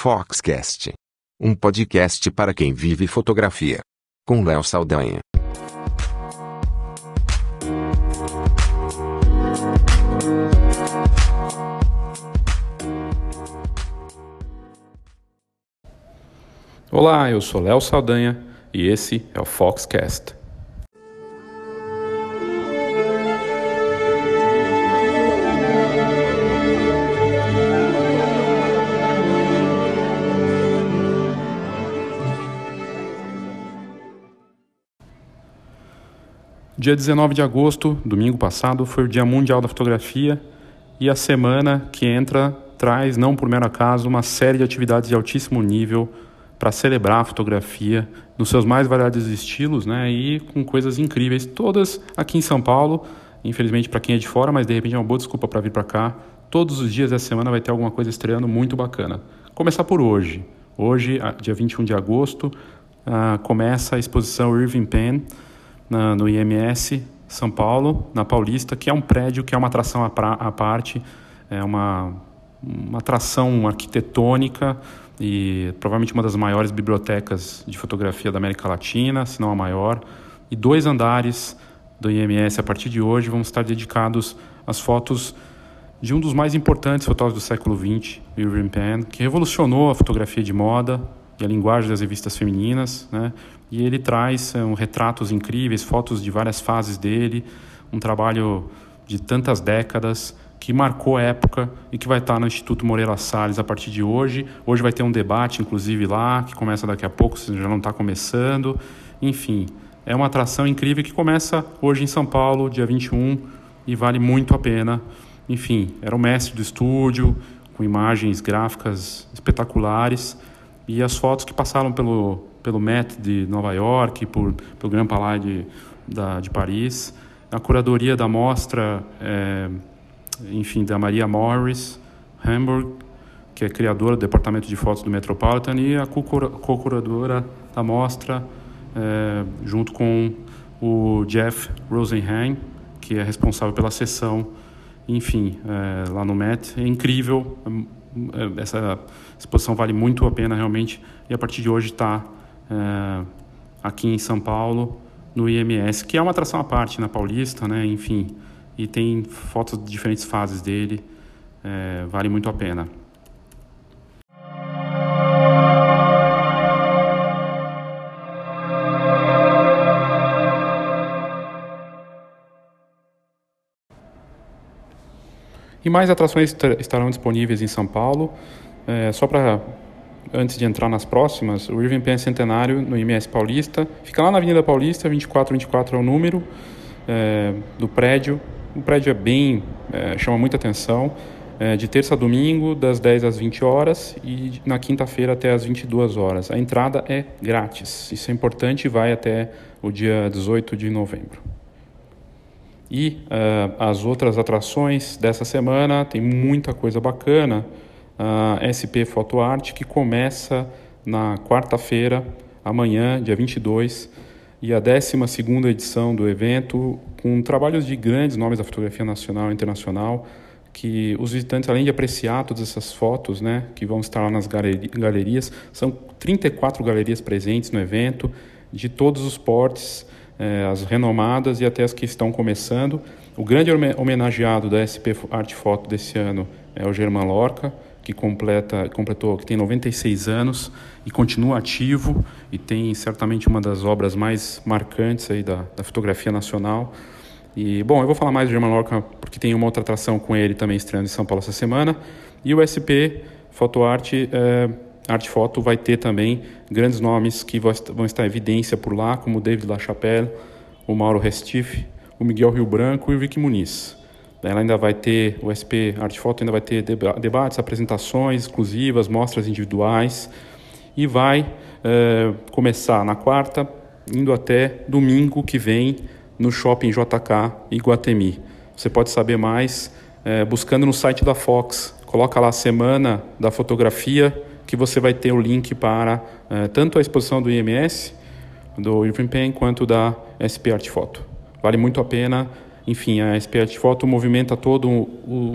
Foxcast. Um podcast para quem vive fotografia. Com Léo Saldanha. Olá, eu sou Léo Saldanha e esse é o Foxcast. Dia 19 de agosto, domingo passado, foi o Dia Mundial da Fotografia e a semana que entra traz, não por mero acaso, uma série de atividades de altíssimo nível para celebrar a fotografia nos seus mais variados estilos, né? E com coisas incríveis, todas aqui em São Paulo. Infelizmente para quem é de fora, mas de repente é uma boa desculpa para vir para cá. Todos os dias da semana vai ter alguma coisa estreando muito bacana. Começar por hoje. Hoje, dia 21 de agosto, uh, começa a exposição Irving Penn na, no IMS São Paulo, na Paulista, que é um prédio que é uma atração à, pra, à parte, é uma, uma atração arquitetônica e provavelmente uma das maiores bibliotecas de fotografia da América Latina, se não a maior. E dois andares do IMS a partir de hoje vão estar dedicados às fotos de um dos mais importantes fotógrafos do século XX, Irving Penn, que revolucionou a fotografia de moda e a linguagem das revistas femininas, né? E ele traz um, retratos incríveis, fotos de várias fases dele, um trabalho de tantas décadas que marcou época e que vai estar no Instituto Moreira Salles a partir de hoje. Hoje vai ter um debate, inclusive, lá, que começa daqui a pouco, se já não está começando. Enfim, é uma atração incrível que começa hoje em São Paulo, dia 21, e vale muito a pena. Enfim, era o mestre do estúdio, com imagens gráficas espetaculares, e as fotos que passaram pelo, pelo Met de Nova York, por, pelo Grand Palais de, da, de Paris, a curadoria da mostra, é, enfim, da Maria Morris Hamburg, que é criadora do departamento de fotos do Metropolitan, e a co-curadora da mostra, é, junto com o Jeff Rosenheim, que é responsável pela sessão, enfim, é, lá no Met. É incrível, é, essa exposição vale muito a pena realmente, e a partir de hoje está é, aqui em São Paulo, no IMS, que é uma atração à parte na Paulista, né? enfim, e tem fotos de diferentes fases dele, é, vale muito a pena. E mais atrações estarão disponíveis em São Paulo. É, só para antes de entrar nas próximas, o Irving Penn Centenário no IMS Paulista. Fica lá na Avenida Paulista, 2424 é o número é, do prédio. O prédio é bem, é, chama muita atenção. É, de terça a domingo, das 10 às 20 horas e na quinta-feira até às 22 horas. A entrada é grátis. Isso é importante e vai até o dia 18 de novembro. E uh, as outras atrações dessa semana, tem muita coisa bacana. A SP Photo Art, que começa na quarta-feira, amanhã, dia 22, e a 12 edição do evento, com trabalhos de grandes nomes da fotografia nacional e internacional, que os visitantes, além de apreciar todas essas fotos, né, que vão estar lá nas galerias, são 34 galerias presentes no evento, de todos os portes, eh, as renomadas e até as que estão começando. O grande homenageado da SP Art Foto desse ano é o Germán Lorca, que completa, completou, que tem 96 anos e continua ativo e tem certamente uma das obras mais marcantes aí da, da fotografia nacional. E bom, eu vou falar mais do German Lorca porque tem uma outra atração com ele também estreando em São Paulo essa semana. E o SP Foto Arte, é, Arte Foto vai ter também grandes nomes que vão estar em evidência por lá, como David LaChapelle, o Mauro Restiff, o Miguel Rio Branco e o Vicky Muniz. Ela ainda vai ter, o SP Arte Foto ainda vai ter debates, apresentações exclusivas, mostras individuais e vai é, começar na quarta, indo até domingo que vem no Shopping JK Iguatemi. Você pode saber mais é, buscando no site da Fox. Coloca lá a Semana da Fotografia que você vai ter o link para é, tanto a exposição do IMS, do Irving Penn, quanto da SP Arte Foto. Vale muito a pena enfim, a SP Art Foto movimenta todo o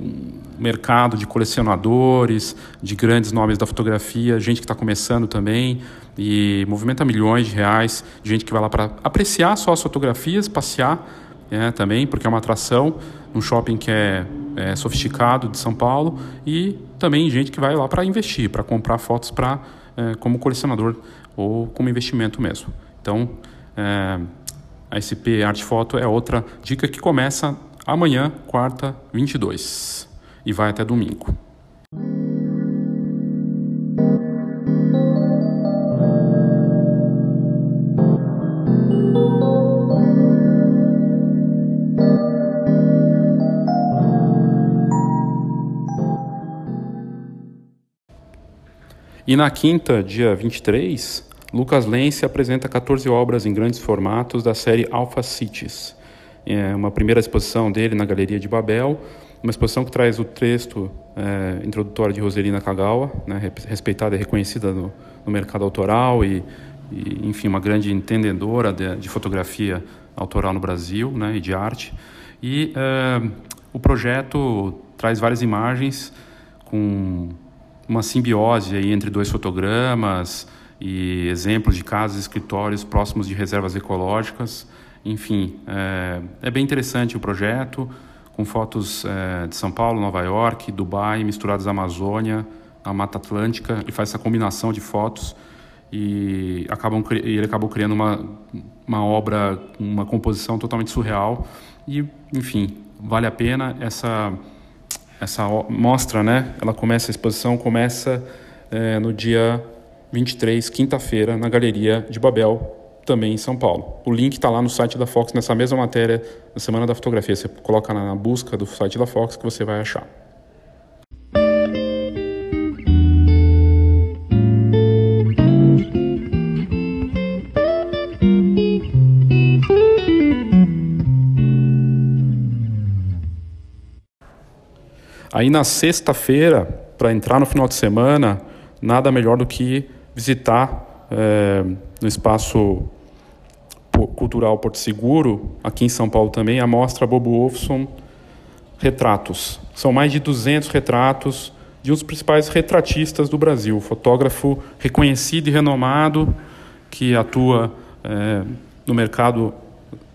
mercado de colecionadores, de grandes nomes da fotografia, gente que está começando também, e movimenta milhões de reais, gente que vai lá para apreciar só as fotografias, passear é, também, porque é uma atração, um shopping que é, é sofisticado de São Paulo, e também gente que vai lá para investir, para comprar fotos para é, como colecionador ou como investimento mesmo. Então, é, a SP Art Foto é outra dica que começa amanhã, quarta, 22, e vai até domingo. E na quinta, dia 23, Lucas Lense apresenta 14 obras em grandes formatos da série Alpha Cities. É uma primeira exposição dele na Galeria de Babel, uma exposição que traz o texto é, introdutório de Roselina Kagawa, né, respeitada e reconhecida no, no mercado autoral e, e, enfim, uma grande entendedora de, de, fotografia autoral no Brasil né, e de arte. E é, o projeto traz várias imagens com uma simbiose aí entre dois fotogramas, e exemplos de casas e escritórios próximos de reservas ecológicas. Enfim, é, é bem interessante o projeto, com fotos é, de São Paulo, Nova York, Dubai, misturadas à Amazônia, a Mata Atlântica. Ele faz essa combinação de fotos e acabam, ele acabou criando uma, uma obra, uma composição totalmente surreal. E, enfim, vale a pena essa essa mostra, né? Ela começa a exposição começa é, no dia 23, quinta-feira, na Galeria de Babel, também em São Paulo. O link está lá no site da Fox, nessa mesma matéria da Semana da Fotografia. Você coloca na busca do site da Fox que você vai achar. Aí na sexta-feira, para entrar no final de semana, nada melhor do que visitar é, no espaço cultural Porto Seguro, aqui em São Paulo também, a mostra Bobo Wolfson Retratos. São mais de 200 retratos de um dos principais retratistas do Brasil, fotógrafo reconhecido e renomado que atua é, no mercado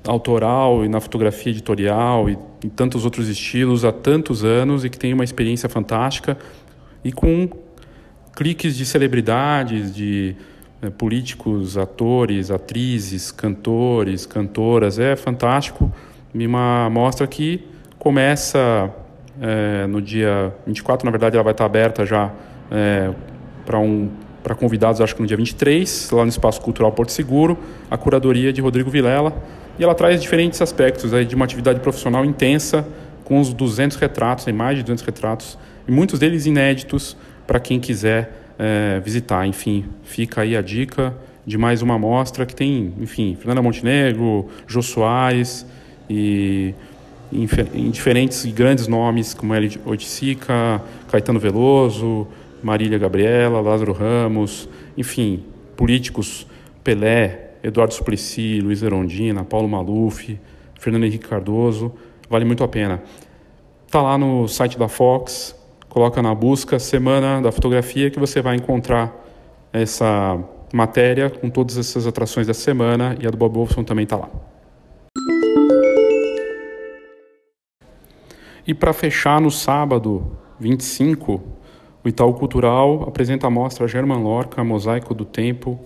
autoral e na fotografia editorial e em tantos outros estilos há tantos anos e que tem uma experiência fantástica e com cliques de celebridades, de é, políticos, atores, atrizes, cantores, cantoras. É fantástico. Uma mostra que começa é, no dia 24, na verdade ela vai estar aberta já é, para um, para convidados, acho que no dia 23, lá no Espaço Cultural Porto Seguro, a curadoria de Rodrigo Vilela. E ela traz diferentes aspectos aí, de uma atividade profissional intensa, com uns 200 retratos, mais de 200 retratos, e muitos deles inéditos, para quem quiser é, visitar. Enfim, fica aí a dica de mais uma amostra que tem, enfim, Fernanda Montenegro, Jô Soares e em diferentes grandes nomes como Eli Oiticica, Caetano Veloso, Marília Gabriela, Lázaro Ramos, enfim, políticos Pelé, Eduardo Suplicy, Luiz Erondina, Paulo Maluf, Fernando Henrique Cardoso, vale muito a pena. Está lá no site da Fox, coloca na busca Semana da Fotografia que você vai encontrar essa matéria com todas essas atrações da semana e a do Bob Wolfson também está lá. E para fechar no sábado 25, o Itaú Cultural apresenta a mostra German Lorca, Mosaico do Tempo,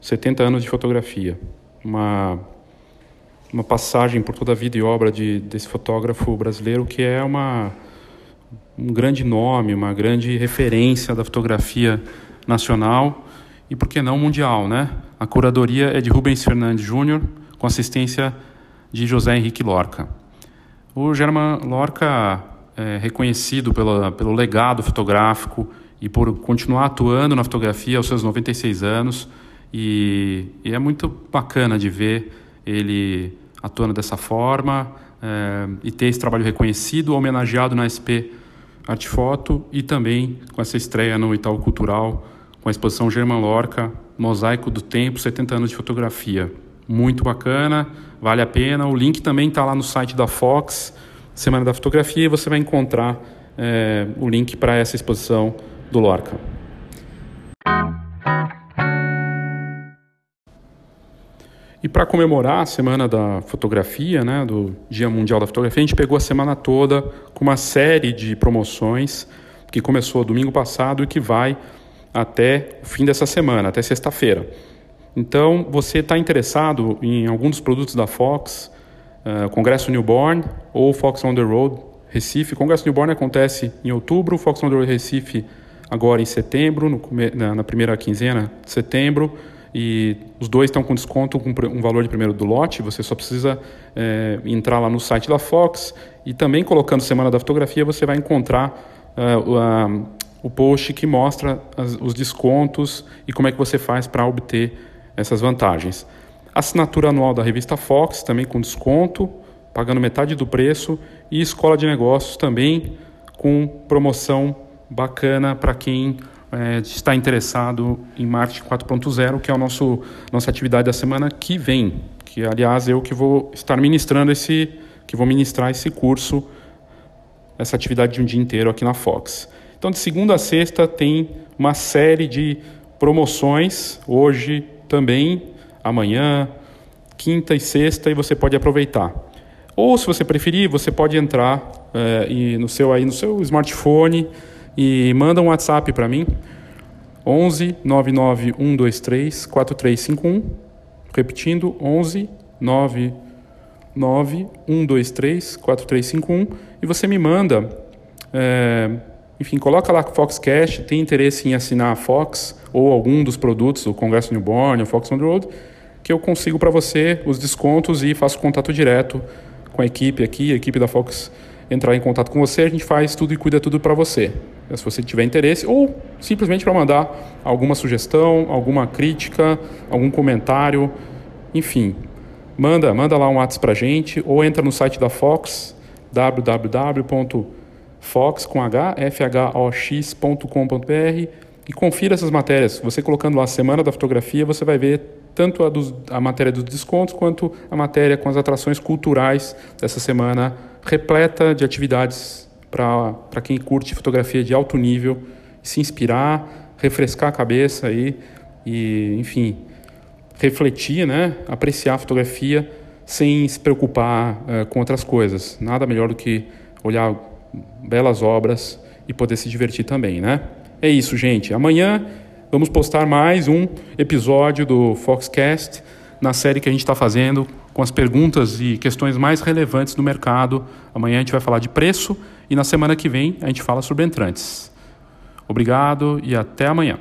70 anos de fotografia. Uma, uma passagem por toda a vida e obra de, desse fotógrafo brasileiro que é uma um grande nome, uma grande referência da fotografia nacional e, por que não, mundial. Né? A curadoria é de Rubens Fernandes Júnior, com assistência de José Henrique Lorca. O German Lorca é reconhecido pela, pelo legado fotográfico e por continuar atuando na fotografia aos seus 96 anos. E, e é muito bacana de ver ele atuando dessa forma é, e ter esse trabalho reconhecido, homenageado na SP Arte Foto e também com essa estreia no Itaú Cultural com a exposição German Lorca, Mosaico do Tempo, 70 anos de fotografia. muito bacana, vale a pena. O link também está lá no site da Fox, Semana da Fotografia, e você vai encontrar é, o link para essa exposição do Lorca. E para comemorar a Semana da Fotografia, né, do Dia Mundial da Fotografia, a gente pegou a semana toda com uma série de promoções que começou domingo passado e que vai até o fim dessa semana, até sexta-feira. Então, você está interessado em algum dos produtos da Fox, uh, Congresso Newborn ou Fox on the Road Recife. O Congresso Newborn acontece em outubro, Fox on the Road Recife agora em setembro, no, na, na, primeira quinzena de setembro. E os dois estão com desconto com um valor de primeiro do lote. Você só precisa é, entrar lá no site da Fox e também colocando Semana da Fotografia você vai encontrar uh, uh, o post que mostra as, os descontos e como é que você faz para obter essas vantagens. Assinatura anual da revista Fox, também com desconto, pagando metade do preço, e Escola de Negócios também com promoção bacana para quem é, está interessado em marketing 4.0, que é a nosso, nossa atividade da semana que vem, que aliás eu que vou estar ministrando esse, que vou ministrar esse curso, essa atividade de um dia inteiro aqui na Fox. Então de segunda a sexta tem uma série de promoções, hoje também, amanhã, quinta e sexta, e você pode aproveitar. Ou, se você preferir, você pode entrar é, e no seu aí no seu smartphone e manda um WhatsApp para mim. 11 99 123 4351. Repetindo, 11 99 123 4351. E você me manda, é, enfim, coloca lá Foxcast, tem interesse em assinar a Fox ou algum dos produtos do Congresso Newborn, o Fox on the Road, que eu consigo para você os descontos e faço contato direto com a equipe aqui, a equipe da Fox entrar em contato com você, a gente faz tudo e cuida tudo para você. Se você tiver interesse, ou simplesmente para mandar alguma sugestão, alguma crítica, algum comentário, enfim. Manda, manda lá um WhatsApp para a gente, ou entra no site da Fox, www.fox.com.br e confira essas matérias. Você colocando lá a Semana da Fotografia, você vai ver tanto a, dos, a matéria dos descontos quanto a matéria com as atrações culturais dessa semana, repleta de atividades para quem curte fotografia de alto nível, se inspirar, refrescar a cabeça aí, e, enfim, refletir, né, apreciar a fotografia sem se preocupar uh, com outras coisas. Nada melhor do que olhar belas obras e poder se divertir também, né? É isso, gente. Amanhã vamos postar mais um episódio do Foxcast na série que a gente está fazendo com as perguntas e questões mais relevantes do mercado. Amanhã a gente vai falar de preço e na semana que vem a gente fala sobre entrantes. Obrigado e até amanhã.